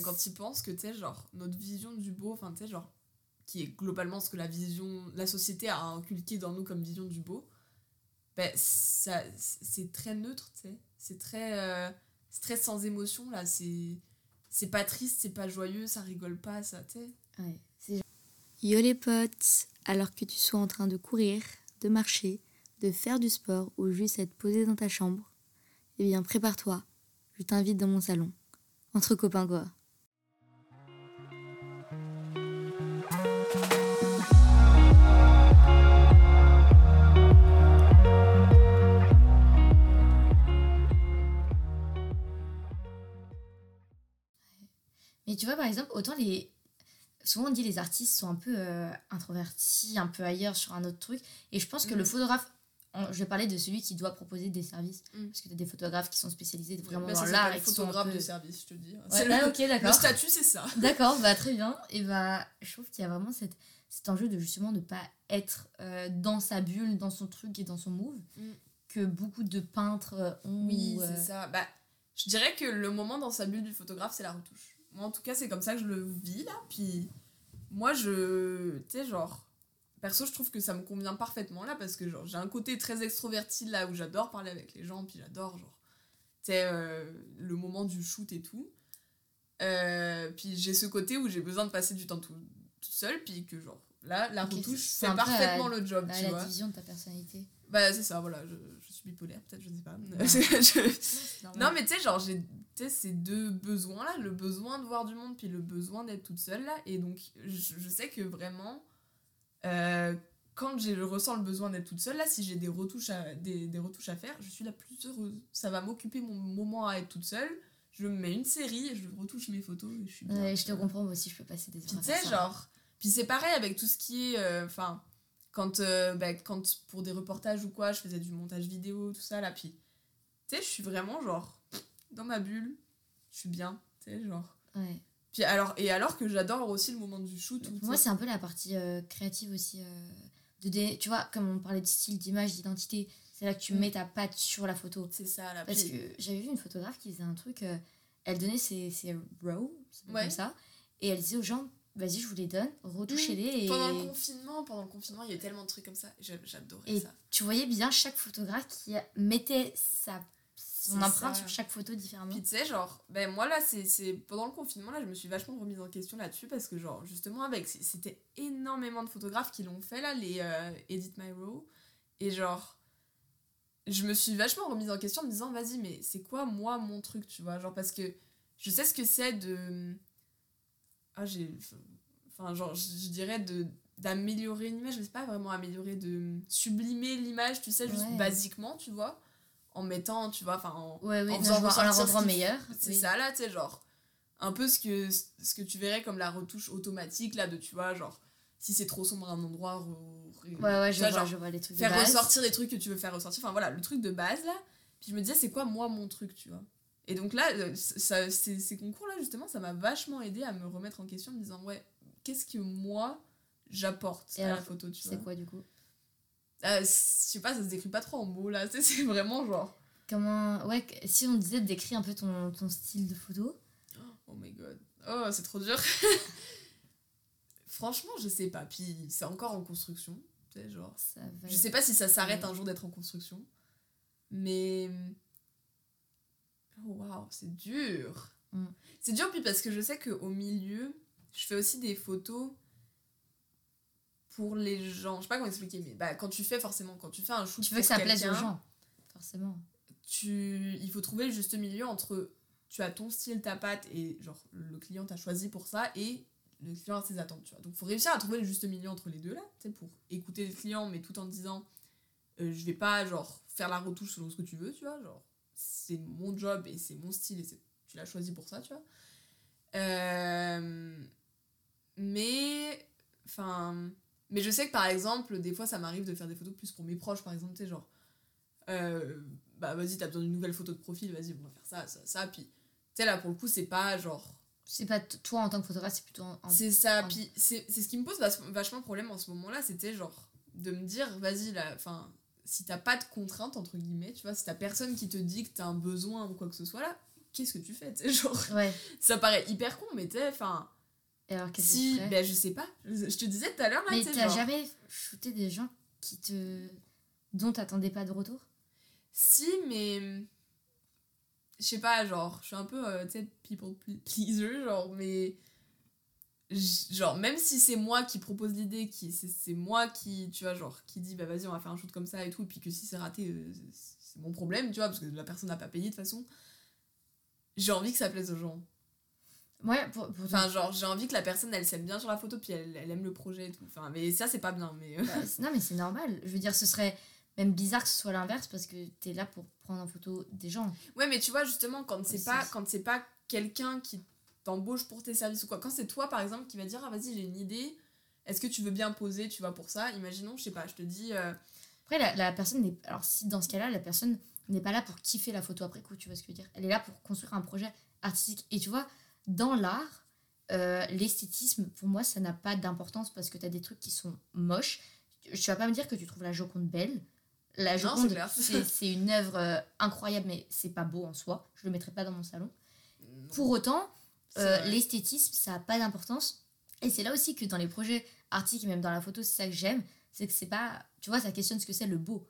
quand tu penses que, tu genre, notre vision du beau, enfin, tu genre, qui est globalement ce que la vision, la société a inculqué dans nous comme vision du beau, ben, ça, c'est très neutre, tu. C'est très, euh, très sans émotion, là. C'est, c'est pas triste, c'est pas joyeux, ça rigole pas, ça, tu sais. Ouais, Yo les potes, alors que tu sois en train de courir, de marcher, de faire du sport ou juste être posé dans ta chambre, eh bien prépare-toi, je t'invite dans mon salon. Entre copains quoi. Mais tu vois, par exemple, autant les. Souvent, on dit les artistes sont un peu euh, introvertis, un peu ailleurs sur un autre truc. Et je pense que le mm. photographe. Je vais parler de celui qui doit proposer des services. Mm. Parce que tu as des photographes qui sont spécialisés vraiment dans l'art. et photographe de service, je te dis. Ouais, le... Ah. Le statut, c'est ça. D'accord, bah, très bien. Et bah, je trouve qu'il y a vraiment cette, cet enjeu de justement ne pas être euh, dans sa bulle, dans son truc et dans son move. Mm. Que beaucoup de peintres euh, ont. Oui, c'est ça. Bah, je dirais que le moment dans sa bulle du photographe, c'est la retouche. Moi, en tout cas, c'est comme ça que je le vis, là. Puis, moi, je. Tu sais, genre. Perso, je trouve que ça me convient parfaitement, là, parce que, genre, j'ai un côté très extroverti, là, où j'adore parler avec les gens, puis j'adore, genre. Tu sais, euh, le moment du shoot et tout. Euh, puis, j'ai ce côté où j'ai besoin de passer du temps tout, tout seul, puis que, genre, là, la retouche fait parfaitement le job, tu la vision de ta personnalité. Bah, c'est ça, voilà. Je, je suis bipolaire, peut-être, je sais pas. Non, mais tu sais, genre, j'ai ces deux besoins-là, le besoin de voir du monde, puis le besoin d'être toute seule, là. Et donc, je, je sais que vraiment, euh, quand je ressens le besoin d'être toute seule, là, si j'ai des retouches, à, des, des, retouches à faire, je suis la plus heureuse. Ça va m'occuper mon moment à être toute seule. Je me mets une série, je retouche mes photos, et je suis bien. je te comprends, moi aussi, je peux passer des heures. Tu sais, genre. Puis c'est pareil avec tout ce qui est. Euh, enfin, quand, euh, bah, quand pour des reportages ou quoi, je faisais du montage vidéo, tout ça, là. Puis, tu sais, je suis vraiment genre dans ma bulle, je suis bien, tu sais, genre. Ouais. Puis alors, et alors que j'adore aussi le moment du shoot. Moi, c'est un peu la partie euh, créative aussi. Euh, de tu vois, comme on parlait de style, d'image, d'identité, c'est là que tu mm. mets ta patte sur la photo. C'est ça, la Parce que j'avais vu une photographe qui faisait un truc, euh, elle donnait ses, ses rows, comme ça, et elle disait aux gens, vas-y, je vous les donne, retouchez-les. Mm. Et... Pendant le confinement, pendant le confinement, il y a tellement de trucs comme ça, j'adorais ça. Tu voyais bien chaque photographe qui mettait sa son empreinte sur chaque photo différemment. Puis tu sais, genre, ben moi là, c'est pendant le confinement, là, je me suis vachement remise en question là-dessus parce que, genre, justement, avec c'était énormément de photographes qui l'ont fait là, les euh, Edit My Row. Et genre, je me suis vachement remise en question en me disant, vas-y, mais c'est quoi moi mon truc, tu vois? Genre, parce que je sais ce que c'est de. Ah, j'ai. Enfin, genre, je, dirais de d'améliorer une image, mais c'est pas vraiment améliorer, de sublimer l'image, tu sais, juste basiquement, tu vois? En mettant, tu vois, enfin, en, ouais, en faisant ressortir meilleur. C'est ça, là, tu sais, genre, un peu ce que, ce que tu verrais comme la retouche automatique, là, de, tu vois, genre, si c'est trop sombre à un endroit, ouais, ouais, je, vois, genre, je vois les trucs Faire ressortir les trucs que tu veux faire ressortir, enfin, voilà, le truc de base, là. Puis je me disais, c'est quoi, moi, mon truc, tu vois? Et donc là, euh, ça, ces, ces concours-là, justement, ça m'a vachement aidé à me remettre en question, en me disant, ouais, qu'est-ce que moi, j'apporte à la photo, tu vois? C'est quoi, du coup? Euh, je sais pas, ça se décrit pas trop en mots là, c'est vraiment genre. Comment. Ouais, si on disait de décrire un peu ton, ton style de photo. Oh my god. Oh, c'est trop dur. Franchement, je sais pas. Puis c'est encore en construction. Tu sais, genre. Ça je sais pas si ça s'arrête un jour d'être en construction. Mais. Oh waouh, c'est dur. Mm. C'est dur, puis parce que je sais qu'au milieu, je fais aussi des photos pour les gens. Je sais pas comment expliquer, mais bah, quand tu fais forcément, quand tu fais un shoot. Tu veux que ça plaise aux gens, forcément. Tu, il faut trouver le juste milieu entre tu as ton style, ta patte, et genre le client t'a choisi pour ça, et le client a ses attentes, tu vois. Donc il faut réussir à trouver le juste milieu entre les deux là, tu sais, pour écouter le client, mais tout en disant euh, je vais pas genre faire la retouche selon ce que tu veux, tu vois, genre c'est mon job et c'est mon style et tu l'as choisi pour ça, tu vois. Euh, mais, enfin, mais je sais que par exemple, des fois ça m'arrive de faire des photos plus pour mes proches, par exemple, tu sais, genre, euh, bah vas-y, t'as besoin d'une nouvelle photo de profil, vas-y, on va faire ça, ça, ça. Puis, tu sais, là pour le coup, c'est pas genre. C'est pas toi en tant que photographe, c'est plutôt. C'est ça, puis c'est ce qui me pose vachement problème en ce moment-là, c'était genre de me dire, vas-y, là, enfin, si t'as pas de contrainte, entre guillemets, tu vois, si t'as personne qui te dit que t'as un besoin ou quoi que ce soit là, qu'est-ce que tu fais tu sais, genre Ouais. ça paraît hyper con mais tu sais enfin Et alors, qu'est-ce que si ferais ben je sais pas je, te disais tout à l'heure là Mais t'as genre, jamais shooté des gens qui te. dont t'attendais pas de retour? Si mais je sais pas genre je suis un peu euh, tu sais people ple- pleaser genre mais genre même si c'est moi qui propose l'idée qui c'est moi qui tu vois genre qui dit bah vas-y on va faire un shoot comme ça et tout et puis que si c'est raté euh, c'est mon problème tu vois parce que la personne n'a pas payé de toute façon j'ai envie que ça plaise aux gens Ouais, pour, pour enfin genre j'ai envie que la personne elle s'aime bien sur la photo puis elle, elle aime le projet et tout enfin mais ça c'est pas bien mais euh, Bah, non, mais c'est normal. Je veux dire, ce serait même bizarre que ce soit l'inverse parce que t'es là pour prendre en photo des gens. ouais mais tu vois justement quand c'est pas c'est- quand c'est pas quelqu'un qui t'embauche pour tes services ou quoi quand c'est toi par exemple qui va dire ah vas-y j'ai une idée est-ce que tu veux bien poser tu vois pour ça? Imaginons je sais pas je te dis euh, Après, la, la personne n'est. Alors, si dans ce cas-là, la personne n'est pas là pour kiffer la photo après coup, tu vois ce que je veux dire? Elle est là pour construire un projet artistique. Et tu vois, dans l'art, euh, l'esthétisme, pour moi, ça n'a pas d'importance parce que t'as des trucs qui sont moches. Tu vas pas me dire que tu trouves la Joconde belle. La Joconde, c'est une œuvre euh, incroyable, mais c'est pas beau en soi. Je le mettrais pas dans mon salon. non, Pour autant, euh, l'esthétisme, ça n'a pas d'importance. Et c'est là aussi que dans les projets artistiques, et même dans la photo, c'est ça que j'aime. C'est que c'est pas. Tu vois, ça questionne ce que c'est le beau.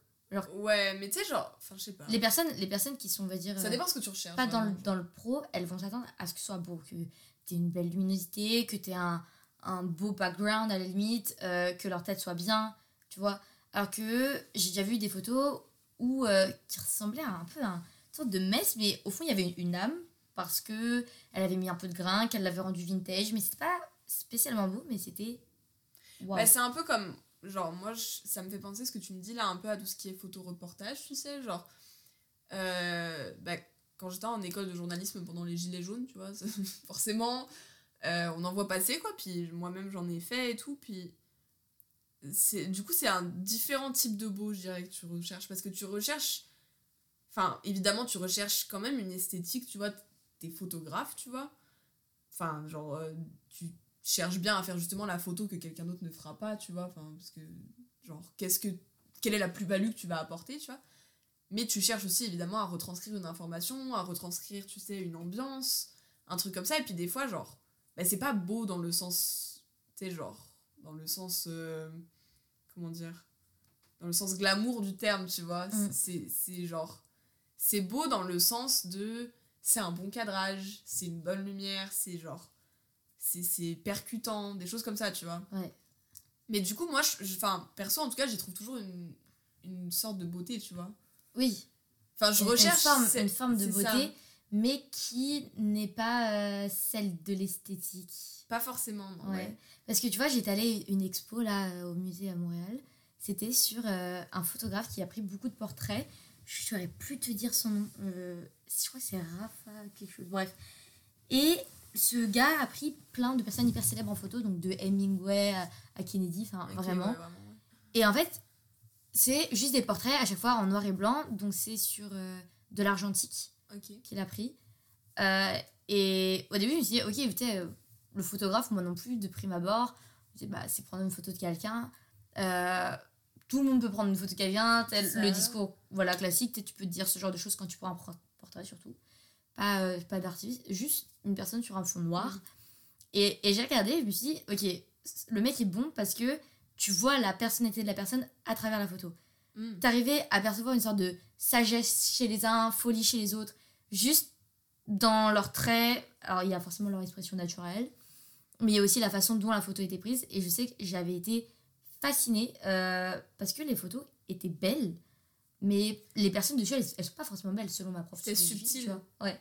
Ouais mais tu sais genre enfin je sais pas Les personnes, les personnes qui sont, on va dire, ça dépend ce que tu recherches pas dans le, dans le pro, elles vont s'attendre à ce que ce soit beau, que tu une belle luminosité, que tu un, un beau background à la limite, euh, que leur tête soit bien, tu vois. Alors que j'ai déjà vu des photos où, euh, qui ressemblaient à un peu à une sorte de messe, mais au fond, il y avait une, une âme parce que elle avait mis un peu de grain, qu'elle l'avait rendu vintage, mais c'était pas spécialement beau, mais c'était. Bah, c'est un peu comme genre moi ça me fait penser ce que tu me dis là un peu à tout ce qui est photo reportage tu sais genre euh, bah, quand j'étais en école de journalisme pendant les gilets jaunes tu vois forcément euh, on en voit passer quoi puis moi-même j'en ai fait et tout puis c'est du coup c'est un différent type de beau je dirais que tu recherches parce que tu recherches enfin évidemment tu recherches quand même une esthétique tu vois t'es photographe tu vois enfin genre euh, tu cherches bien à faire justement la photo que quelqu'un d'autre ne fera pas tu vois enfin parce que genre qu'est-ce que quelle est la plus-value que tu vas apporter tu vois mais tu cherches aussi évidemment à retranscrire une information à retranscrire tu sais une ambiance un truc comme ça et puis des fois genre bah, c'est pas beau dans le sens tu sais genre dans le sens euh, comment dire dans le sens glamour du terme tu vois Mm. c'est genre c'est beau dans le sens de c'est un bon cadrage c'est une bonne lumière c'est genre c'est c'est percutant des choses comme ça tu vois Ouais. mais du coup moi enfin perso en tout cas j'y trouve toujours une, une sorte de beauté tu vois Oui, enfin je une, recherche une forme, c'est- une forme de ça. beauté, mais qui n'est pas euh, celle de l'esthétique. pas forcément non, Ouais. ouais. Parce que tu vois, j'étais allée à une expo là euh, au musée à Montréal. C'était sur euh, un photographe qui a pris beaucoup de portraits. Je saurais plus te dire son nom. Euh, je crois que c'est Rafa quelque chose. Bref. Et ce gars a pris plein de personnes hyper célèbres en photo, donc de Hemingway à, Kennedy, enfin vraiment. ouais, vraiment, ouais. Et en fait, c'est juste des portraits à chaque fois en noir et blanc. Donc c'est sur euh, de l'argentique qu'il a pris. Euh, et au début, je me suis dit, ok, putain, euh, le photographe, moi non plus, de prime abord, je me suis dit, bah, c'est prendre une photo de quelqu'un. Tout le monde peut prendre une photo de quelqu'un. Le discours voilà, classique, tu peux te dire ce genre de choses quand tu prends un por- portrait, surtout. Pas, pas d'artiste, juste une personne sur un fond noir. Et, et j'ai regardé, je me suis dit, ok, le mec est bon parce que tu vois la personnalité de la personne à travers la photo Mm. t'arrivais à percevoir une sorte de sagesse chez les uns, folie chez les autres, juste dans leurs traits. Alors, il y a forcément leur expression naturelle, mais il y a aussi la façon dont la photo était prise. Et je sais que j'avais été fascinée euh, parce que les photos étaient belles, mais les personnes dessus, elles, elles sont pas forcément belles selon ma prof. Psychologie, subtil. tu vois. Ouais.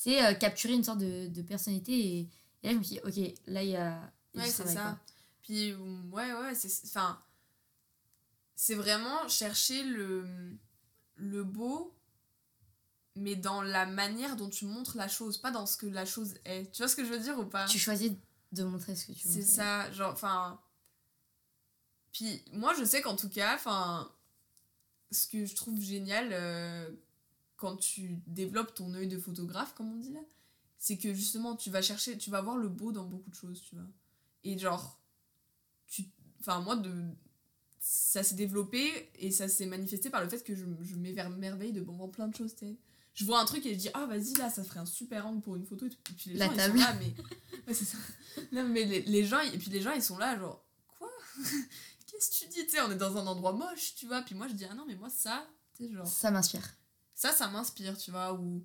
C'est euh, capturer une sorte de, de personnalité. Et, et là, je me suis dit, ok, là, il y a. Ouais, c'est ça. quoi. Puis, ouais, ouais, c'est. Enfin. C'est vraiment chercher le, le beau, mais dans la manière dont tu montres la chose, pas dans ce que la chose est. Tu vois ce que je veux dire ou pas? Tu choisis de montrer ce que tu veux. C'est ça, genre, enfin. Puis, moi, je sais qu'en tout cas, enfin. Ce que je trouve génial euh, quand tu développes ton œil de photographe, comme on dit là, c'est que justement, tu vas chercher, tu vas voir le beau dans beaucoup de choses, tu vois. Et genre, tu. Enfin, moi, de. Ça s'est développé et ça s'est manifesté par le fait que je, je m'émerveille devant plein de choses, tu sais. je vois un truc et je dis, ah, vas-y, là, ça ferait un super angle pour une photo. Et puis les La gens, table. ils sont là, mais. Ouais, c'est ça. Non, mais les, les gens, et puis les gens, ils sont là, genre, quoi? Qu'est-ce que tu dis Tu sais, on est dans un endroit moche, tu vois. Puis moi, je dis, ah non, mais moi, ça, tu sais, genre. Ça m'inspire. Ça, ça m'inspire, tu vois. Ou.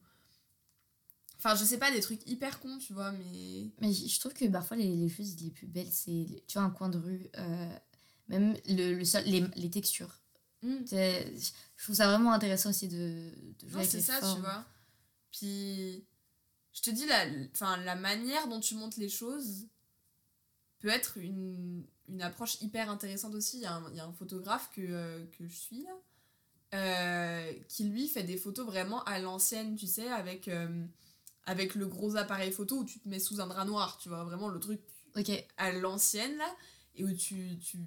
Enfin, je sais pas, des trucs hyper cons, tu vois, mais. Mais je trouve que parfois les, les choses les plus belles, c'est, tu vois, un coin de rue, euh, même le, le sol, les, les textures. Hmm. Je trouve ça vraiment intéressant aussi de, de jouer Non, c'est les ça, formes. tu vois. Puis, je te dis, la, enfin, la manière dont tu montes les choses peut être une, une approche hyper intéressante aussi. Il y a un, il y a un photographe que, euh, que je suis là, euh, qui lui fait des photos vraiment à l'ancienne, tu sais, avec, euh, avec le gros appareil photo où tu te mets sous un drap noir, tu vois, vraiment le truc à l'ancienne là, et où tu, tu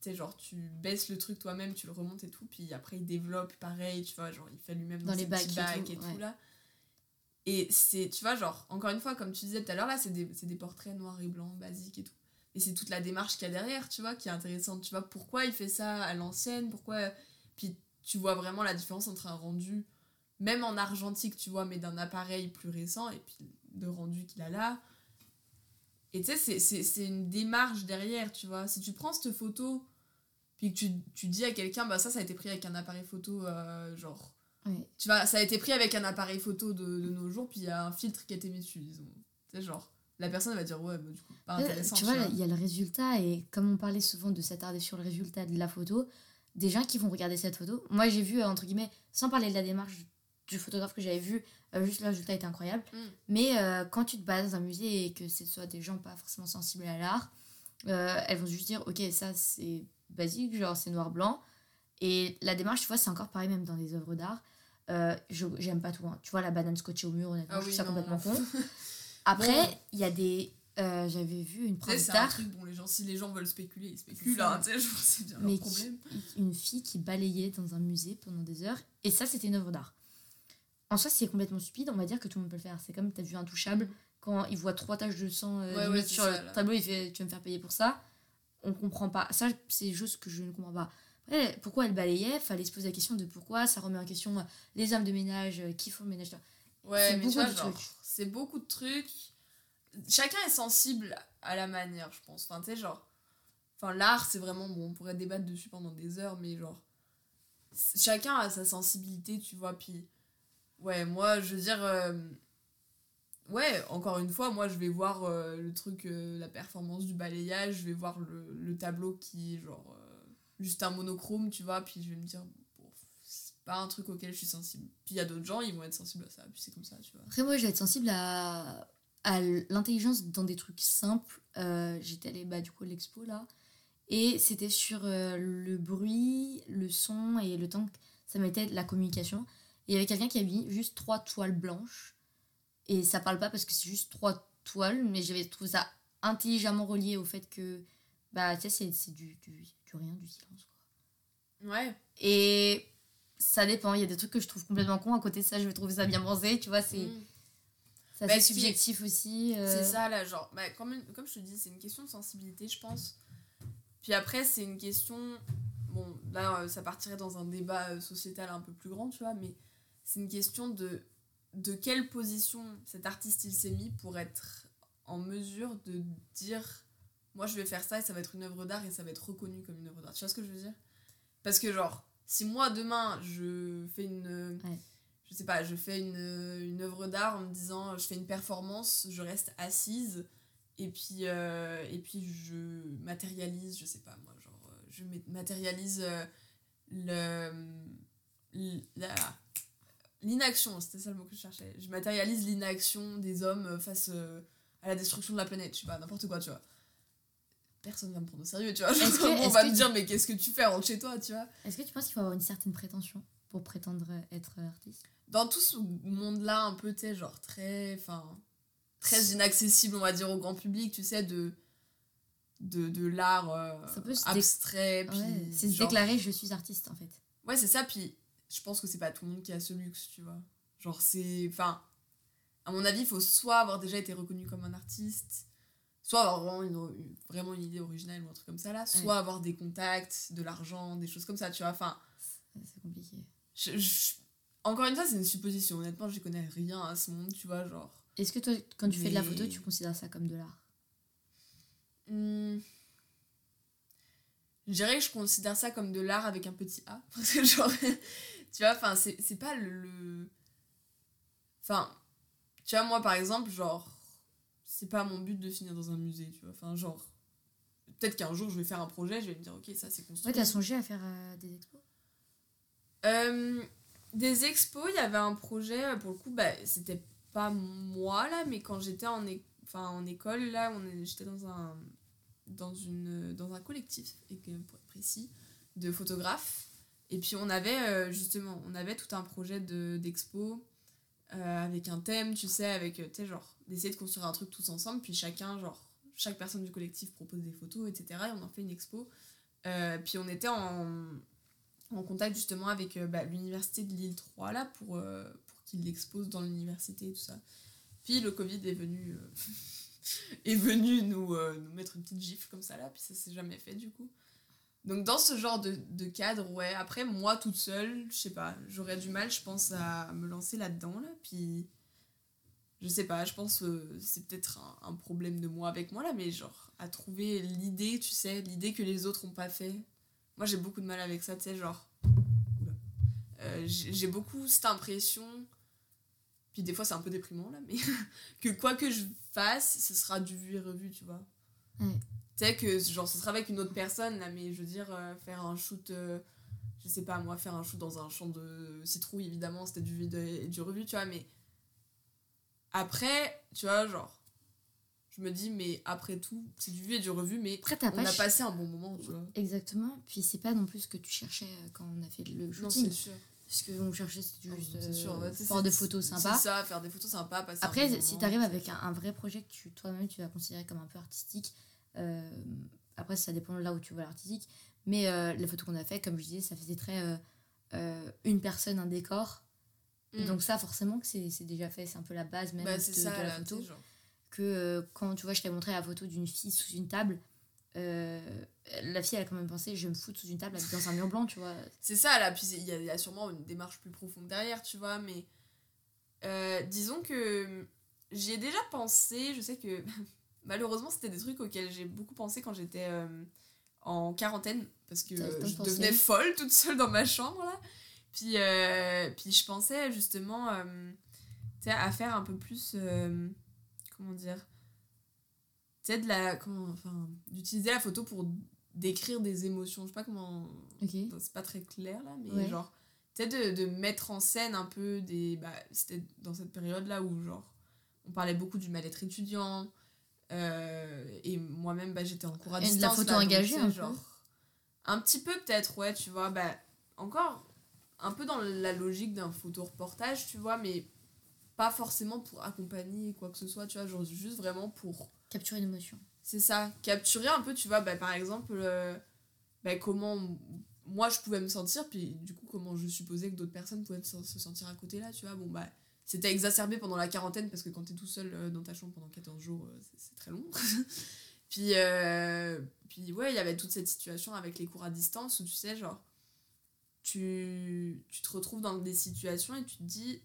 sais, genre tu baisses le truc toi-même, tu le remontes et tout, puis après il développe pareil, tu vois, genre il fait lui-même Dans dans, les bacs petits et bacs tout, et tout, ouais. là. Et c'est, tu vois, genre, encore une fois, comme tu disais tout à l'heure, là, c'est des, c'est des portraits noirs et blancs, basiques et tout. Et c'est toute la démarche qu'il y a derrière, tu vois, qui est intéressante. Tu vois, pourquoi il fait ça à l'ancienne, pourquoi... Puis tu vois vraiment la différence entre un rendu, même en argentique, tu vois, mais d'un appareil plus récent, et puis de rendu qu'il a là. Et tu sais, c'est- c'est c'est une démarche derrière, tu vois. Si tu prends cette photo, puis que tu, tu dis à quelqu'un, bah ça, ça a été pris avec un appareil photo, euh, genre... Tu vois, ça a été pris avec un appareil photo de, de nos jours, puis il y a un filtre qui a été mis dessus, disons. Tu sais, genre, la personne va dire, ouais, bah, du coup, pas Euh, intéressant. tu vois, il y a le résultat, et comme on parlait souvent de s'attarder sur le résultat de la photo, des gens qui vont regarder cette photo. Moi, j'ai vu, euh, entre guillemets, sans parler de la démarche du photographe que j'avais vu, euh, juste le résultat était incroyable. Mm. Mais euh, quand tu te balades dans un musée et que ce soit des gens pas forcément sensibles à l'art, euh, elles vont juste dire, ok, ça c'est basique, genre c'est noir-blanc. Et la démarche, tu vois, c'est encore pareil même dans les œuvres d'art. J'aime pas tout. hein. Tu vois, la banane scotchée au mur, honnêtement, Ah je trouve oui, ça non. complètement con. Après, il y a des. Euh, J'avais vu une prof c'est un d'art, truc, bon, les gens, si les gens veulent spéculer, ils spéculent, hein, tu sais, genre, c'est bien mais leur problème. qui- une fille qui balayait dans un musée pendant des heures. Et ça, c'était une œuvre d'art. En soi, c'est complètement stupide. On va dire que tout le monde peut le faire. C'est comme tu as vu Intouchable, quand il voit trois taches de sang euh, Ouais, ouais, sur ça, le là. tableau, il fait Tu vas me faire payer pour ça. On comprend pas. Ça, c'est juste que je ne comprends pas. Après, pourquoi elle balayait? Fallait se poser la question de pourquoi. Ça remet en question les hommes de ménage, euh, qui font le ménage. Ouais, c'est mais tu beaucoup vois, genre, c'est beaucoup de trucs. Chacun est sensible à la manière, je pense. Enfin, tu sais, genre. Enfin, l'art, c'est vraiment. Bon, on pourrait débattre dessus pendant des heures, mais genre. Chacun a sa sensibilité, tu vois. Puis. Ouais, moi, je veux dire. euh, Ouais, encore une fois, moi, je vais voir euh, le truc, euh, la performance du balayage, je vais voir le, le tableau qui est genre. juste un monochrome, tu vois. Puis je vais me dire. Pas un truc auquel je suis sensible. Puis il y a d'autres gens, ils vont être sensibles à ça. Puis c'est comme ça, tu vois. Après, moi, je vais être sensible à, à l'intelligence dans des trucs simples. Euh, J'étais allée, bah, du coup, à l'expo, là. Et c'était sur euh, le bruit, le son et le temps que ça mettait la communication. Et il y avait quelqu'un qui a mis juste trois toiles blanches. Et ça parle pas parce que c'est juste trois toiles, mais j'avais trouvé ça intelligemment relié au fait que, bah, tu sais, c'est- c'est du, du, du rien, du silence, quoi. Ouais. Et ça dépend, il y a des trucs que je trouve complètement cons. À côté de ça, je vais trouver ça bien bronzé, tu vois, c'est Mm. C'est Bah, assez ce qui est- subjectif aussi. euh. C'est ça là, genre, bah, comme, comme je te dis, c'est une question de sensibilité, je pense. Puis après, c'est une question. Bon, là, euh, ça partirait dans un débat euh, sociétal un peu plus grand, tu vois, mais c'est une question de de quelle position cet artiste il s'est mis pour être en mesure de dire moi je vais faire ça et ça va être une œuvre d'art et ça va être reconnu comme une œuvre d'art. Tu vois ce que je veux dire? Parce que genre, si moi demain je fais une Ouais. Je sais pas, je fais une, une œuvre d'art en me disant je fais une performance, je reste assise et puis euh, et puis je matérialise, je sais pas moi, genre euh, je matérialise euh, le l'inaction, c'était ça le mot que je cherchais. Je matérialise l'inaction des hommes euh, face euh, à la destruction de la planète, je sais pas, n'importe quoi, tu vois. Personne va me prendre au sérieux, tu vois. Que- on va me tu- dire mais qu'est-ce que tu fais rentre chez toi, tu vois. Est-ce que tu penses qu'il faut avoir une certaine prétention pour prétendre être artiste? Dans tout ce monde-là, un peu, tu sais, genre très. Enfin. Très inaccessible, on va dire, au grand public, tu sais, de. De, de l'art euh, dé- abstrait. Puis, Ouais, C'est genre- déclarer je suis artiste en fait. Ouais, c'est ça, puis je pense que c'est pas tout le monde qui a ce luxe, tu vois. Genre, c'est. Enfin. À mon avis, il faut soit avoir déjà été reconnu comme un artiste, soit avoir vraiment une, une- vraiment une idée originale ou un truc comme ça là, soit avoir des contacts, de l'argent, des choses comme ça, tu vois. Enfin. C'est compliqué. je- je- encore une fois, c'est une supposition. Honnêtement, je connais rien à ce monde, tu vois, genre. Est-ce que toi, quand tu fais de la photo, tu considères ça comme de l'art? Hmm. Je dirais que je considère ça comme de l'art avec un petit A. Parce que genre, tu vois, enfin, c'est c'est pas le, le- Enfin, tu vois, moi par exemple, genre, c'est pas mon but de finir dans un musée, tu vois. Enfin, genre, peut-être qu'un jour je vais faire un projet, je vais me dire, ok, ça c'est construit. Ouais, t'as songé à faire euh, des expos? Euh, des expos, il y avait un projet, euh, pour le coup, bah, c'était pas moi là, mais quand j'étais en, en école, là, j'étais dans un, dans, une, dans un collectif, pour être précis, de photographes. Et puis on avait euh, justement, on avait tout un projet de- d'expo euh, avec un thème, tu sais, avec, tu sais, genre, d'essayer de construire un truc tous ensemble, puis chacun, genre, chaque personne du collectif propose des photos, etc. Et on en fait une expo. Puis on était en, en contact justement avec euh, bah, l'université de Lille 3 là pour, euh, pour qu'ils l'exposent dans l'université et tout ça. Puis le Covid est venu, euh, est venu nous, euh, nous mettre une petite gifle comme ça là, puis ça s'est jamais fait du coup. Donc dans ce genre de, de cadre, ouais, après moi toute seule, je sais pas, j'aurais du mal je pense à me lancer là-dedans là, puis je sais pas, je pense que c'est peut-être un, un problème de moi avec moi là, mais genre à trouver l'idée, tu sais, l'idée que les autres ont pas fait. Moi j'ai beaucoup de mal avec ça, tu sais, genre. Euh, j'ai beaucoup cette impression, puis des fois c'est un peu déprimant là, mais que quoi que je fasse, ce sera du vu et revu, tu vois. Ouais. Tu sais que genre ce sera avec une autre personne là, mais je veux dire, euh, faire un shoot. euh, je sais pas, moi, faire un shoot dans un champ de citrouille, évidemment, c'était du vide et du revu, tu vois, mais après, tu vois, genre, je me dis, mais après tout, c'est du vu et du revu, mais Après, on pas. a ch- passé un bon moment, tu vois. Exactement. Puis c'est pas non plus ce que tu cherchais euh, quand on a fait le Non, shooting. c'est sûr. Ce qu'on cherchait, c'était Non, juste c'est euh, sûr, ouais, faire c'est- des photos c'est sympas. ça, faire des photos sympas, passer un Après, bon si tu arrives c'est avec ça. un, un vrai projet que toi-même tu vas considérer comme un peu artistique, euh, après ça dépend de là où tu vois l'artistique, mais euh, les photos qu'on a fait, comme je disais, ça faisait très une personne, un décor. Mm. Donc ça, forcément, que c'est c'est déjà fait, c'est un peu la base même Bah, de, c'est de ça, la là, photo. genre. Que euh, quand tu vois, je t'ai montré la photo d'une fille sous une table, euh, la fille elle a quand même pensé, je vais me foutre sous une table dans un mur blanc, tu vois. C'est ça, là, puis il y, a- il y a sûrement une démarche plus profonde derrière, tu vois, mais euh, disons que j'y ai déjà pensé, je sais que malheureusement c'était des trucs auxquels j'ai beaucoup pensé quand j'étais euh, en quarantaine, parce que je devenais folle toute seule dans ma chambre, là. Puis, puis je pensais justement à faire un peu plus, comment dire, tu sais, de la, comment, enfin, d'utiliser la photo pour décrire des émotions, je sais pas comment c'est pas très clair là, mais Ouais. genre, tu sais, de, de mettre en scène un peu des. Bah, c'était dans cette période-là où, genre, on parlait beaucoup du mal-être étudiant. euh, et moi-même, bah, j'étais en cours à Et de la photo là, engagée, un peu. genre, Un petit peu, peut-être, ouais, tu vois. Bah, encore un peu dans la logique d'un photoreportage, tu vois, mais pas forcément pour accompagner quoi que ce soit, tu vois, genre, juste vraiment pour Capturer une émotion. c'est ça, capturer un peu, tu vois, bah, par exemple, euh, bah, comment moi je pouvais me sentir, puis du coup, comment je supposais que d'autres personnes pouvaient se se sentir à côté là, tu vois. Bon, bah, c'était exacerbé pendant la quarantaine, parce que quand t'es tout seul euh, dans ta chambre pendant 14 jours, euh, c'est- c'est très long. puis, euh, puis, ouais, il y avait toute cette situation avec les cours à distance où tu sais, genre, tu, tu te retrouves dans des situations et tu te dis,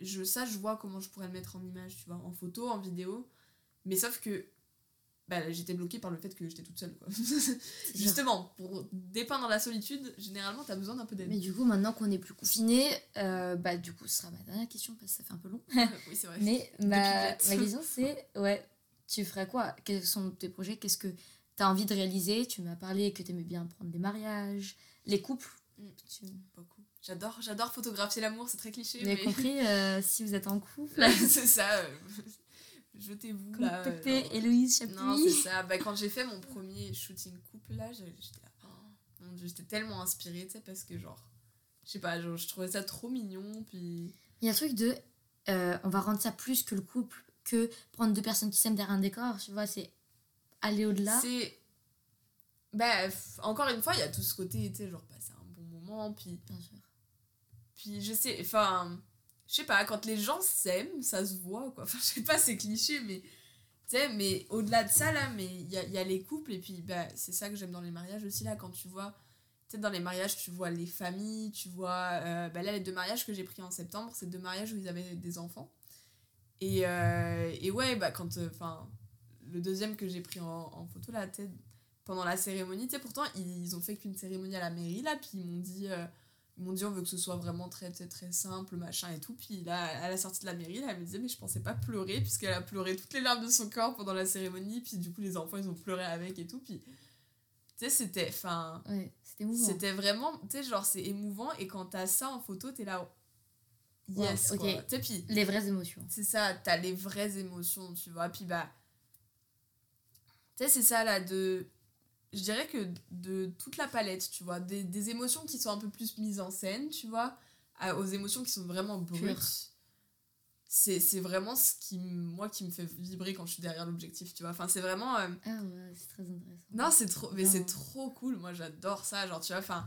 je, ça, je vois comment je pourrais le mettre en image, tu vois, en photo, en vidéo. Mais sauf que bah, j'étais bloquée par le fait que j'étais toute seule. Quoi. Justement, pour dépeindre la solitude, généralement, t'as besoin d'un peu d'aide. Mais du coup, maintenant qu'on est plus confiné, euh, bah du coup, ce sera ma dernière question parce que ça fait un peu long. oui, c'est vrai. Mais ma, ma question c'est, ouais, tu ferais quoi? Quels sont tes projets? Qu'est-ce que tu as envie de réaliser? Tu m'as parlé que tu aimais bien prendre des mariages, les couples. Mm. Tu Beaucoup. J'adore, j'adore photographier l'amour, c'est très cliché. vous avez mais... compris euh, si vous êtes en couple. c'est ça. euh, Jetez-vous. Contactez genre. Héloïse Non, Chapuis. c'est ça. Bah, quand j'ai fait mon premier shooting couple là, j'étais là. oh, mon Dieu, j'étais tellement inspirée, tu sais, parce que genre. Je sais pas, genre, je trouvais ça trop mignon, puis. Il y a un truc de, euh, on va rendre ça plus que le couple, que prendre deux personnes qui s'aiment derrière un décor, tu vois, c'est aller au-delà. C'est. Bah, encore une fois, il y a tout ce côté, tu sais, genre passer un bon moment, puis. Bien sûr. Puis je sais, enfin, je sais pas, quand les gens s'aiment, ça se voit, quoi. Enfin, je sais pas, c'est cliché, mais. Tu sais, mais au-delà de ça, là, mais il y a, y a les couples, et puis, bah, c'est ça que j'aime dans les mariages aussi, là, quand tu vois. tu sais, dans les mariages, tu vois les familles, tu vois. euh, bah là, les deux mariages que j'ai pris en septembre, c'est deux mariages où ils avaient des enfants. Et, euh, et ouais, bah quand. Enfin, le deuxième que j'ai pris en, en photo, là, tu pendant la cérémonie, tu sais, pourtant, ils, ils ont fait qu'une cérémonie à la mairie, là, puis ils m'ont dit. Ils m'ont dit, on veut que ce soit vraiment très, très, très simple, machin et tout. Puis là, à la sortie de la mairie, là, elle me disait, mais je pensais pas pleurer, puisqu'elle a pleuré toutes les larmes de son corps pendant la cérémonie. Puis du coup, les enfants, ils ont pleuré avec et tout. Puis, tu sais, c'était. Enfin. Ouais, c'était émouvant. C'était vraiment, tu sais, genre, c'est émouvant. Et quand t'as ça en photo, t'es là, yes, Wow, quoi. ok. Sais, puis Les vraies émotions. c'est ça, t'as les vraies émotions, tu vois. Puis bah, tu sais, c'est ça là, de. Je dirais que de toute la palette, tu vois, des, des émotions qui sont un peu plus mises en scène, tu vois, à- aux émotions qui sont vraiment brutes. C'est c'est vraiment ce qui, moi, qui me fait vibrer quand je suis derrière l'objectif, tu vois. Enfin, c'est vraiment. euh, Ah ouais, c'est très intéressant. non, c'est trop, mais c'est trop cool. Moi, j'adore ça. Genre, tu vois, enfin,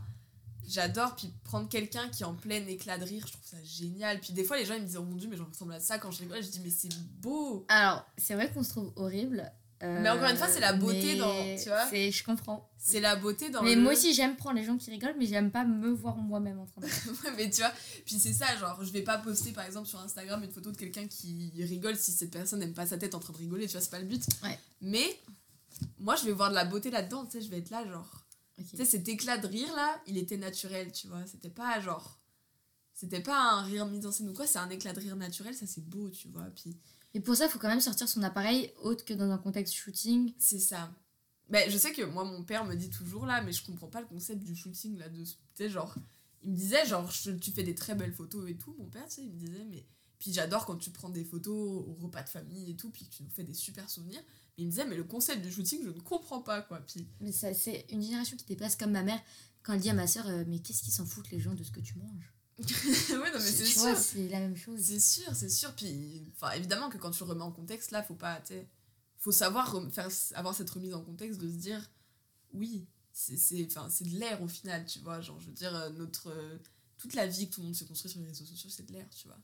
j'adore. Puis prendre quelqu'un qui est en plein éclat de rire, je trouve ça génial. Puis des fois, les gens ils me disent, oh mon dieu, mais je ressemble à ça quand je rigole. Je dis, mais c'est beau. Alors, c'est vrai qu'on se trouve horrible. Euh, Mais encore une fois, c'est la beauté dans- tu vois c'est- Je comprends. C'est la beauté dans mais le. moi aussi, j'aime prendre les gens qui rigolent, mais j'aime pas me voir moi-même en train de. Ouais, mais tu vois, puis c'est ça, genre, je vais pas poster par exemple sur Instagram une photo de quelqu'un qui rigole si cette personne n'aime pas sa tête en train de rigoler, tu vois, c'est pas le but. Ouais. Mais moi, je vais voir de la beauté là-dedans, tu sais, je vais être là, genre. Tu sais, cet éclat de rire là, il était naturel, tu vois. C'était pas genre. C'était pas un rire mis en scène ou quoi, c'est un éclat de rire naturel, ça c'est beau, tu vois. Puis Et pour ça, il faut quand même sortir son appareil autre que dans un contexte shooting. c'est ça. Ben, je sais que moi, mon père me dit toujours là, mais je comprends pas le concept du shooting là. De, tu sais, genre, il me disait, genre, je- tu fais des très belles photos et tout, mon père, tu sais, il me disait, mais. Puis j'adore quand tu prends des photos au repas de famille et tout, puis que tu nous fais des super souvenirs. Mais il me disait, mais le concept du shooting, je ne comprends pas, quoi. Puis Mais ça, c'est une génération qui dépasse comme ma mère quand elle dit à ma soeur Mais qu'est-ce qu'ils s'en foutent les gens de ce que tu manges? ouais, non, mais c'est sûr. c'est la même chose. C'est sûr, c'est sûr. Puis, évidemment que quand tu le remets en contexte, là, faut pas, faut savoir faire, avoir cette remise en contexte de se dire, oui, c'est, de l'air au final, tu vois. Genre, je veux dire, euh, notre, euh, toute la vie que tout le monde se construit sur les réseaux sociaux, c'est de l'air, tu vois.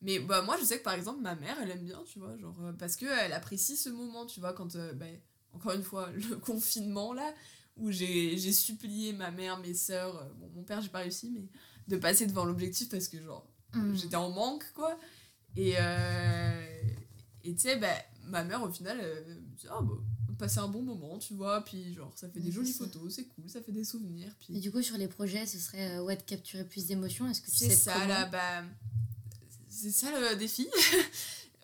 Mais bah, moi, je sais que par exemple, ma mère, elle aime bien, tu vois, genre, euh, parce qu'elle apprécie ce moment, tu vois, quand, euh, ben, encore une fois, le confinement, là, où j'ai, j'ai supplié ma mère, mes sœurs, euh, bon, mon père, j'ai pas réussi, mais de passer devant l'objectif parce que, genre, Mm. j'étais en manque quoi et euh, et tu sais bah, ma mère au final me dit ah bah passer un bon moment tu vois puis genre ça fait des jolies ça. photos c'est cool ça fait des souvenirs Et puis du coup, sur les projets, ce serait euh, ouais, de capturer plus d'émotions. Est-ce que tu c'est sais ça là bah c'est ça le défi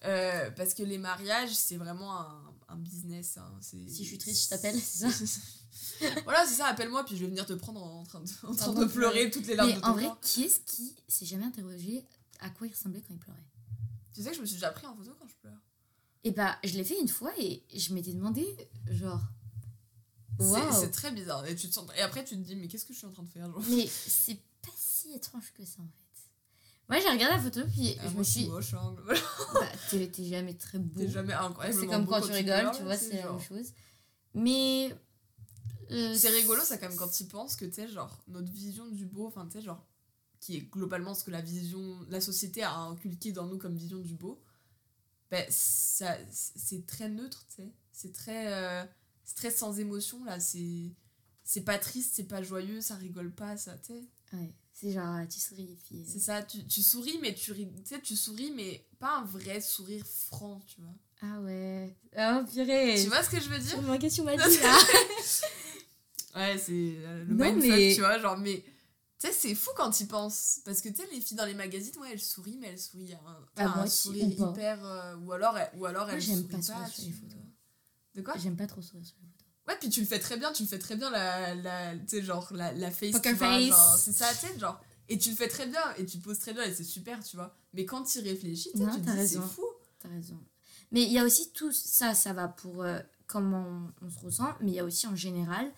Euh, parce que les mariages c'est vraiment un, un business hein. Si je suis triste, je t'appelle, c'est ça voilà c'est ça appelle-moi puis je vais venir te prendre en train de, en train de pleurer toutes les larmes Mais de ton en vrai, corps. qui est-ce qui s'est jamais interrogé à quoi il ressemblait quand il pleurait? Tu sais que je me suis déjà pris en photo quand je pleure Et bah, je l'ai fait une fois et je m'étais demandé, genre. Waouh c'est très bizarre et tu te sens et après tu te dis mais qu'est-ce que je suis en train de faire genre? Mais c'est pas si étrange que ça en fait. Moi j'ai regardé la photo puis Ah, je moi, me je suis moche, hein. Bah, t'es jamais très beau. T'es jamais incroyable. C'est comme quand tu rigoles, tu vois, c'est la même chose. Mais. Euh, C'est rigolo, ça, quand même, quand tu penses que, tu sais, genre, notre vision du beau, enfin, tu sais, genre, qui est globalement ce que la vision, la société a inculqué dans nous comme vision du beau, ben, ça, c'est très neutre, tu sais. C'est très, euh, c'est très sans émotion, là. C'est, c'est pas triste, c'est pas joyeux, ça rigole pas, ça, tu sais. Ouais, c'est genre, tu souris puis. euh, C'est ça, tu, tu souris, mais tu, souris, mais pas un vrai sourire franc, tu vois. Ah ouais. Oh purée Tu vois ce que je veux dire? C'est ma question m'a dit là Ouais, c'est euh, le Non, mindfuck, mais- tu vois, genre, mais... Tu sais, c'est fou quand y penses. Parce que, tu sais, les filles dans les magazines, ouais, elles sourient, mais elles sourient un, Ah, un moi aussi, sourire ou hyper... euh, ou alors, elles- ou alors Moi, elles j'aime sourient pas pas, sourire sur les photos. De quoi? J'aime pas trop sourire sur les photos. Ouais, puis tu le fais très bien, tu le fais très bien, la... la tu sais, genre, la, la face, Poker face. c'est ça, tu sais, genre... Et tu le fais très bien, et tu poses très bien, et c'est super, tu vois. Mais quand tu y réfléchis, tu sais, Non, tu te dis, c'est fou. T'as raison. Mais il y a aussi tout ça, ça va pour euh, comment on, on se ressent, mais il y a aussi en général,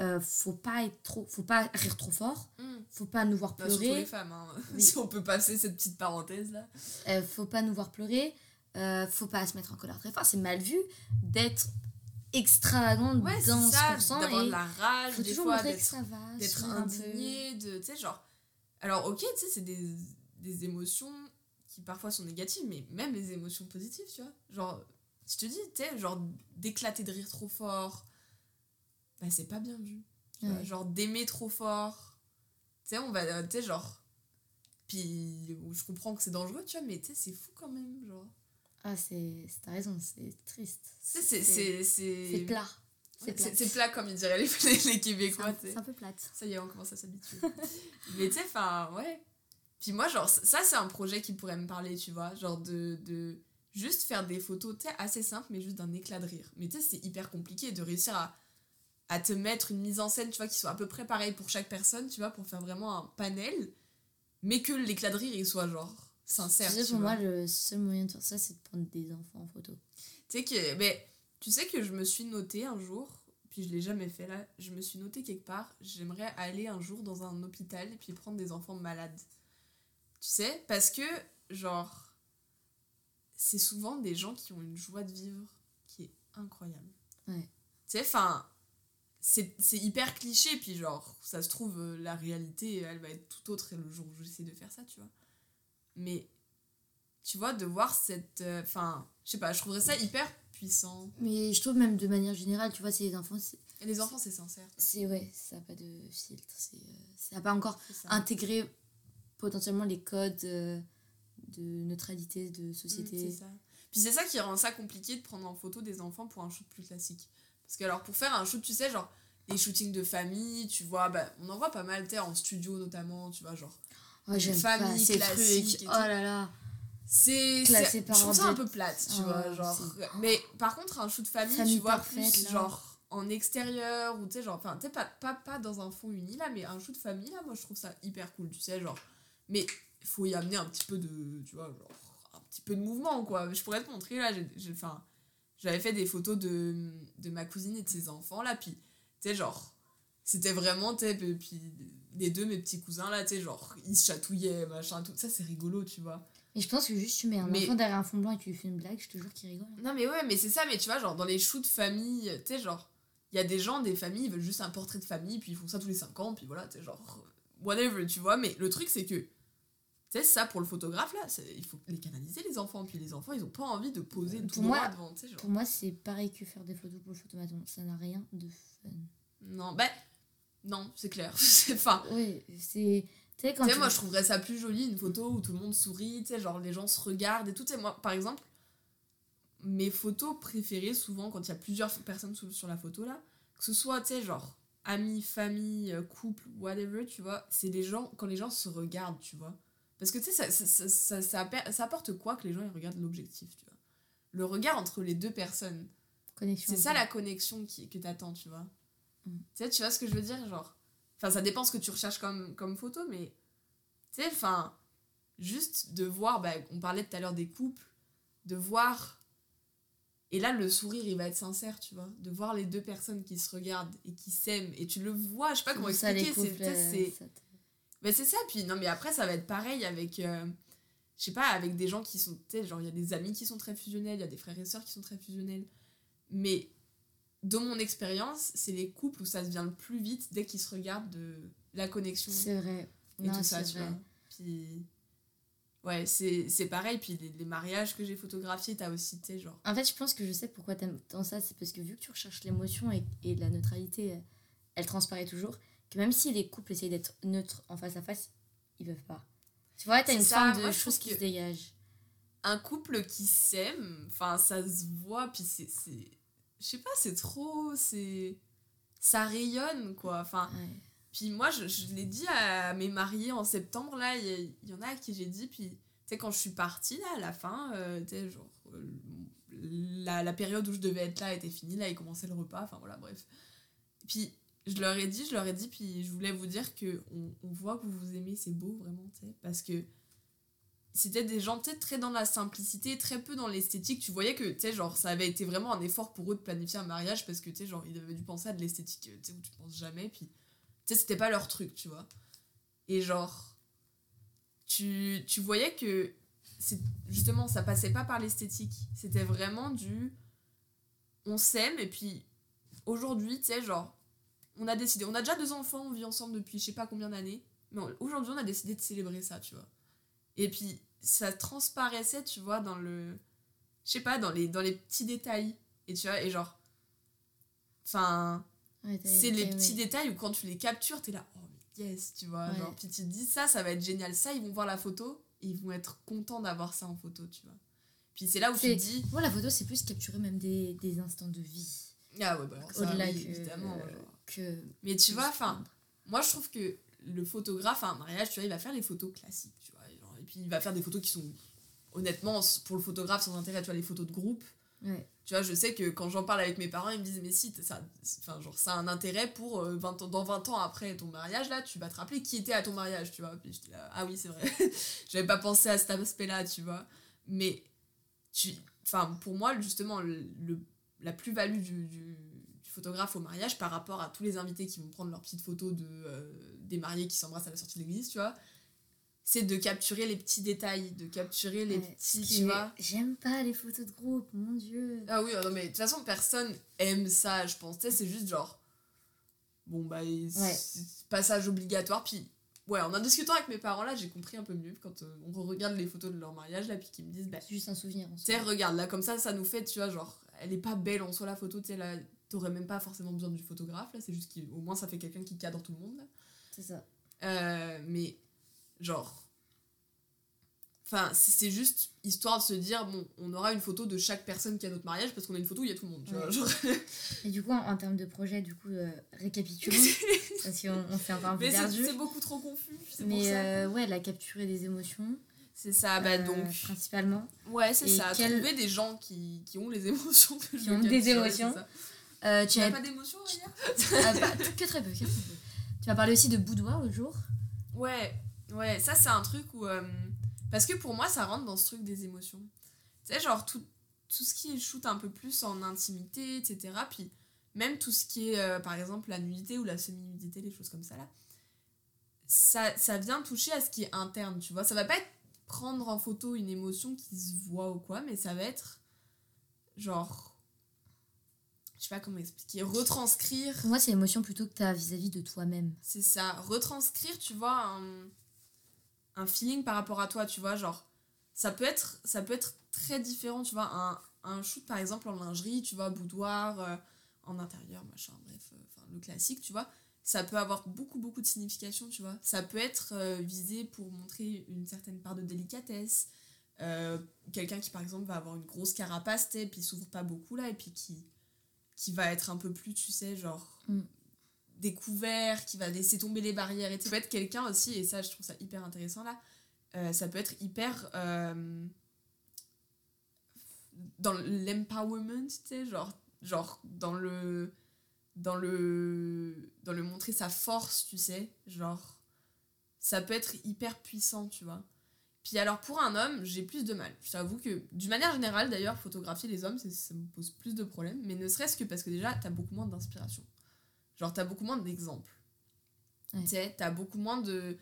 euh, faut pas être trop, faut pas rire trop fort, faut pas nous voir Bah, surtout les pleurer, femmes, hein. Oui. si on peut passer cette petite parenthèse, là. euh, faut pas nous voir pleurer, euh, faut pas se mettre en colère très fort. C'est mal vu d'être extravagante Ouais, dans ce ça, d'avoir de la rage, faut des toujours fois, d'être indigné, de, tu sais, genre... Alors, ok, tu sais, c'est des, des émotions qui parfois sont négatives, mais même les émotions positives, tu vois. Genre, je te dis, tu sais, genre, d'éclater de rire trop fort, bah, c'est pas bien vu. Ouais. genre d'aimer trop fort. Tu sais, on va, euh, tu sais, genre. Puis je comprends que c'est dangereux, tu vois, mais tu sais, c'est fou quand même, genre. Ah, c'est. T'as raison, c'est triste. C'est. C'est C'est c'est- plat. C'est plat. comme ils diraient les, les, Québécois. C'est un peu plate. Ça y est, on commence à s'habituer. mais tu sais, enfin, ouais. Puis moi, genre, ça, c'est un projet qui pourrait me parler, tu vois. Genre de, de juste faire des photos, tu sais, assez simples, mais juste d'un éclat de rire. Mais tu sais, c'est hyper compliqué de réussir à, à te mettre une mise en scène, tu vois, qui soit à peu près pareille pour chaque personne, tu vois, pour faire vraiment un panel, mais que l'éclat de rire, il soit, genre, sincère, Tu sais, pour vois. moi, le seul moyen de faire ça, c'est de prendre des enfants en photo. Tu sais que, mais, tu sais que je me suis noté un jour, puis je l'ai jamais fait là, je me suis noté quelque part, j'aimerais aller un jour dans un hôpital et puis prendre des enfants malades. Tu sais, parce que, genre, c'est souvent des gens qui ont une joie de vivre qui est incroyable. Ouais. Tu sais, enfin, c'est hyper cliché, puis genre, ça se trouve, euh, la réalité, elle va être tout autre le jour où j'essaie de faire ça, tu vois. Mais, tu vois, de voir cette. euh, Enfin, je sais pas, je trouverais ça hyper puissant. Mais je trouve même de manière générale, tu vois, c'est les enfants, Et les enfants, c'est sincère. c'est ouais, ça n'a pas de filtre. c'est, euh, ça n'a pas encore intégré potentiellement les codes euh, de neutralité de Mm, société. c'est ça. Puis c'est ça qui rend ça compliqué de prendre en photo des enfants pour un shoot plus classique. Parce que alors pour faire un shoot, tu sais, genre les shootings de famille, tu vois, bah, on en voit pas mal, tu sais, en studio notamment, tu vois, genre. Oh, j'aime pas famille ces classique trucs. Oh là là. C'est. Je trouve ça un peu plate, tu Ah, vois, genre. Mais par contre, un shoot famille, Famille tu vois, parfaite, plus genre en extérieur ou tu sais, genre, enfin, tu sais, pas, pas, pas dans un fond uni là, mais un shoot famille là, moi je trouve ça hyper cool, tu sais, genre. Mais il faut y amener un petit peu de, tu vois, genre, un petit peu de mouvement quoi. Je pourrais te montrer là, j'ai, j'ai- enfin, j'avais fait des photos de, de ma cousine et de ses enfants là, puis, tu sais, genre, c'était vraiment, tu sais, puis les deux, mes petits cousins là, tu sais, genre, ils se chatouillaient, machin, tout ça, c'est rigolo, tu vois. Mais je pense que juste tu mets un Mais- enfant derrière un fond blanc et tu lui fais une blague, je te jure qu'il rigole. Non mais ouais, mais c'est ça, mais tu vois, genre dans les shoots famille, tu sais, genre, il y a des gens, des familles, ils veulent juste un portrait de famille, puis ils font ça tous les 5 ans, puis voilà, tu sais, genre, whatever, tu vois, mais le truc c'est que, sais, ça pour le photographe là, il faut les canaliser les enfants, puis les enfants ils ont pas envie de poser Pour tout moi- droit devant, tu sais, genre. Pour moi, c'est pareil que faire des photos pour le photomaton. Ça n'a rien de fun. Non, bah, non, c'est clair, c'est enfin. Oui, c'est. Tu sais, moi je trouverais ça plus joli, une photo où tout le monde sourit, tu sais, genre les gens se regardent et tout, tu sais, moi par exemple, mes photos préférées souvent quand il y a plusieurs personnes sur, sur la photo là, que ce soit, tu sais, genre amis, famille, euh, couple, whatever, tu vois, c'est les gens, quand les gens se regardent, tu vois. Parce que tu sais, ça, ça, ça, apporte quoi que les gens ils regardent l'objectif, tu vois? Le regard entre les deux personnes, c'est ça la connexion qui, que t'attends, tu vois? Mm. Tu sais, tu vois ce que je veux dire Genre? Enfin, ça dépend ce que tu recherches comme, comme photo, mais. Tu sais, enfin. Juste de voir. Bah, on parlait tout à l'heure des couples. De voir. Et là, le sourire, il va être sincère, tu vois? De voir les deux personnes qui se regardent et qui s'aiment. Et tu le vois, je sais pas comment expliquer. C'est, mais c'est ça, puis non, mais après, ça va être pareil avec. euh, je sais pas, avec des gens qui sont. Tu sais, genre, il y a des amis qui sont très fusionnels, il y a des frères et sœurs qui sont très fusionnels. Mais dans mon expérience, c'est les couples où ça se vient le plus vite dès qu'ils se regardent de la connexion C'est vrai. et Non, tout ça, tu vrai. vois. Puis. Ouais, c'est pareil, puis les, les mariages que j'ai photographiés, t'as aussi, tu genre. En fait, je pense que je sais pourquoi t'aimes tant ça. C'est parce que vu que tu recherches l'émotion et, et la neutralité, elle transparaît toujours. Que même si les couples essayent d'être neutres en face à face, ils peuvent pas. Tu vois, t'as une ça, forme de moi, chose qui se dégage. un couple qui s'aime, enfin ça se voit, puis c'est, je sais pas, c'est trop, c'est, ça rayonne quoi. Enfin, Ouais. puis moi je, je l'ai dit à mes mariés en septembre là, il y, en a à qui j'ai dit, puis tu sais quand je suis partie là à la fin, euh, tu sais genre euh, la, la période où je devais être là était finie, là il commençait le repas, enfin voilà bref. Et puis je leur ai dit, je leur ai dit, puis je voulais vous dire que on, voit que vous vous aimez, c'est beau vraiment, tu sais, parce que c'était des gens peut-être très dans la simplicité, très peu dans l'esthétique. Tu voyais que, tu sais, genre, ça avait été vraiment un effort pour eux de planifier un mariage parce que, tu sais, genre, ils avaient dû penser à de l'esthétique, tu sais, où tu penses jamais. Puis, tu sais, c'était pas leur truc, tu vois. Et genre, tu, tu voyais que, justement, ça passait pas par l'esthétique. C'était vraiment du. On s'aime et puis, aujourd'hui, tu sais, genre, on a décidé. On a déjà deux enfants, on vit ensemble depuis je sais pas combien d'années. Mais aujourd'hui, on a décidé de célébrer ça, tu vois. Et puis, ça transparaissait, tu vois, dans le. Je sais pas, dans les, dans les petits détails. Et tu vois, et genre. Enfin. Ouais, c'est les petits détails où quand tu les captures, t'es là, oh yes, tu vois. Ouais. Genre, puis tu te dis ça, ça va être génial. Ça, ils vont voir la photo et ils vont être contents d'avoir ça en photo, tu vois. Puis c'est là où tu C'est- te dis, Moi, la photo, c'est plus capturer même des, des instants de vie. ah ouais, bah alors ça, Au-delà oui, que- évidemment. euh, genre. Que. Mais tu vois, enfin, moi je trouve que le photographe à un mariage, tu vois, il va faire les photos classiques, tu vois. genre, et puis il va faire des photos qui sont, honnêtement, pour le photographe sans intérêt, tu vois, les photos de groupe. Ouais. Tu vois, je sais que quand j'en parle avec mes parents, ils me disent, mais si, ça, enfin, genre, ça a un intérêt pour euh, 20 ans, dans 20 ans après ton mariage, là, tu vas te rappeler qui était à ton mariage, tu vois. Puis j'étais là, ah oui, c'est vrai. J'avais pas pensé à cet aspect-là, tu vois. Mais, tu, enfin, pour moi, justement, le, le- la plus-value du photographe au mariage par rapport à tous les invités qui vont prendre leurs petites photos de, euh, des mariés qui s'embrassent à la sortie de l'église, tu vois, c'est de capturer les petits détails, de capturer les Ouais, petits, tu vois. J'aime pas les photos de groupe, mon dieu. Ah oui, non, mais de toute façon, personne aime ça, je pense. Tu sais, c'est juste genre. Bon, bah, Ouais. passage obligatoire. Puis, ouais, en en discutant avec mes parents, là, j'ai compris un peu mieux quand euh, on regarde les photos de leur mariage, là, puis qu'ils me disent, bah, C'est juste un souvenir. en tu sais, regarde, là, comme ça, ça nous fait, tu vois, genre, elle est pas belle en soi, la photo, tu sais, là, t'aurais même pas forcément besoin du photographe, là, c'est juste qu'au moins, ça fait quelqu'un qui cadre tout le monde. C'est ça. Euh, mais, genre. Enfin, c'est juste histoire de se dire, bon, on aura une photo de chaque personne qui a notre mariage parce qu'on a une photo où il y a tout le monde, tu vois. Ouais. Genre... Et du coup, en, en termes de projet, du coup, euh, récapitulons. parce qu'on on s'est encore un peu mais c'est perdu. c'est beaucoup trop confus, c'est pour Mais ça. euh, ouais, la capturer des émotions. C'est ça, bah euh, donc. Principalement. Ouais, c'est ça. quel- Trouver des gens qui, qui ont les émotions que je Qui veux ont des émotions. Euh, Tu as pas d'émotions, Aya Ah, pas- que très peu, que très peu. Tu m'as parlé aussi de boudoir l'autre jour. Ouais, ouais, ça c'est un truc où. euh, parce que pour moi, ça rentre dans ce truc des émotions. Tu sais, genre tout, tout ce qui shoot un peu plus en intimité, etc. Puis même tout ce qui est, euh, par exemple, la nudité ou la semi-nudité, les choses comme ça là. Ça, ça vient toucher à ce qui est interne, tu vois. Ça va pas être prendre en photo une émotion qui se voit ou quoi, mais ça va être genre. Je sais pas comment expliquer. Retranscrire Pour moi, c'est l'émotion plutôt que tu as vis-à-vis de toi-même. c'est ça, retranscrire, tu vois, un, un feeling par rapport à toi, tu vois, genre, ça peut être, ça peut être très différent, tu vois, un, un shoot par exemple en lingerie, tu vois, boudoir, euh, en intérieur, machin, bref, euh, le classique, tu vois, ça peut avoir beaucoup, beaucoup de signification, tu vois. Ça peut être euh, visé pour montrer une certaine part de délicatesse, euh, quelqu'un qui par exemple va avoir une grosse carapace, tu sais, puis s'ouvre pas beaucoup là, et puis qui, qui va être un peu plus, tu sais, genre Mm. découvert, qui va laisser tomber les barrières. Et ça peut être quelqu'un aussi, et ça je trouve ça hyper intéressant là, euh, ça peut être hyper euh, dans l'empowerment, tu sais, genre, genre dans le dans le dans le montrer sa force, tu sais, genre ça peut être hyper puissant, tu vois. Puis alors pour un homme, j'ai plus de mal. Je t'avoue que d'une manière générale d'ailleurs, photographier les hommes, ça me pose plus de problèmes, mais ne serait-ce que parce que déjà t'as beaucoup moins d'inspiration. Genre t'as beaucoup moins d'exemples. Ouais. Tu sais, t'as beaucoup moins de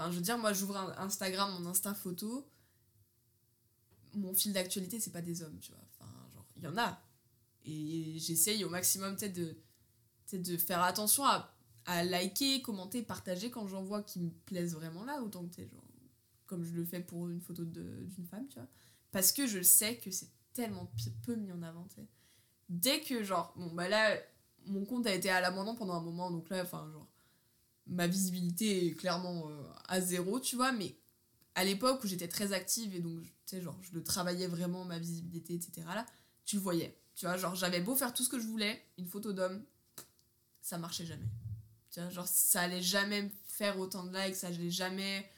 Enfin, je veux dire, moi, j'ouvre Instagram, mon Insta photo. Mon fil d'actualité, c'est pas des hommes, tu vois. Enfin, genre, il y en a. Et j'essaye au maximum, peut-être, de, de faire attention à, à liker, commenter, partager quand j'en vois qui me plaisent vraiment là, autant que, tu genre, comme je le fais pour une photo d'une femme, tu vois. Parce que je sais que c'est tellement peu mis en avant, tu. Dès que, genre, bon, bah là, mon compte a été à l'abandon pendant un moment, donc là, enfin, genre, ma visibilité est clairement euh, à zéro, tu vois, mais à l'époque où j'étais très active et donc, tu sais, genre, je le travaillais vraiment, ma visibilité, etc., là, tu le voyais. Tu vois, genre, j'avais beau faire tout ce que je voulais, une photo d'homme, ça marchait jamais. Tu vois, genre, ça allait jamais faire autant de likes, ça allait jamais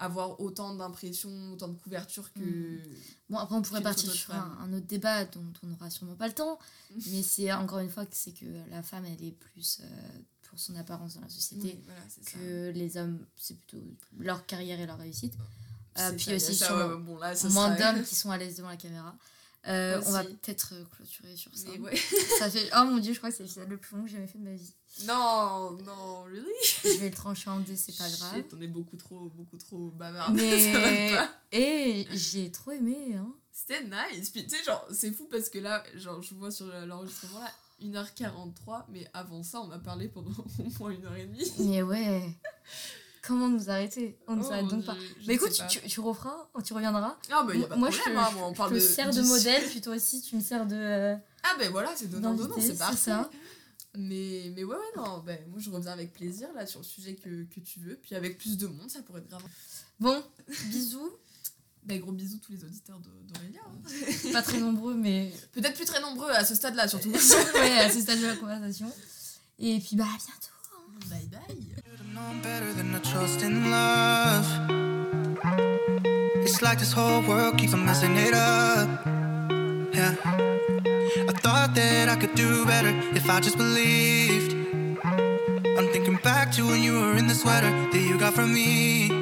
avoir autant d'impressions, autant de couverture que... Bon, après, on pourrait partir sur un, un autre débat dont on n'aura sûrement pas le temps. mais c'est encore une fois que c'est que la femme, elle est plus euh, pour son apparence dans la société Oui, voilà, c'est ça. que les hommes, c'est plutôt leur carrière et leur réussite. Euh, puis ça, aussi ça, sûrement ouais, bon, là, Moins d'hommes qui sont à l'aise devant la caméra. Euh, on va peut-être euh, clôturer sur ça. Ouais. ça fait... Oh mon dieu, je crois que c'est l'épisode le plus long que j'ai jamais fait de ma vie. Non, non, really? Je vais le trancher en deux, c'est pas grave. Shit, on est beaucoup trop, beaucoup trop bavard. Mais. Et j'ai trop aimé, hein. C'était nice. Puis tu sais, genre, c'est fou parce que là, genre, je vois sur l'enregistrement là, 1h43, mais avant ça, on a parlé pendant au moins une heure et demie. Mais ouais. Comment nous arrêter On ne Oh, s'arrête donc pas. je Mais écoute, tu, tu referas, tu reviendras. Ah, bah, y a pas de Moi, problème, je, hein, moi, on je parle te de. sers de modèle, puis toi aussi, tu me sers de. euh, Ah, ben voilà, c'est donnant, donnant, c'est parfait. ça. Mais, mais ouais, ouais, non, ben, moi je reviens avec plaisir là sur le sujet que, que tu veux. Puis avec plus de monde, ça pourrait être grave. Bon, bisous. Ben, gros bisous tous les auditeurs d'Aurélia. hein. Pas très nombreux, mais Peut-être plus très nombreux à ce stade-là, surtout. ouais, à ce stade de la conversation. Et puis bah à bientôt. bye bye. Known better than trust in love. It's like this whole world keeps on messing it up. Yeah. I thought that I could do better if I just believed. I'm thinking back to when you were in the sweater that you got from me.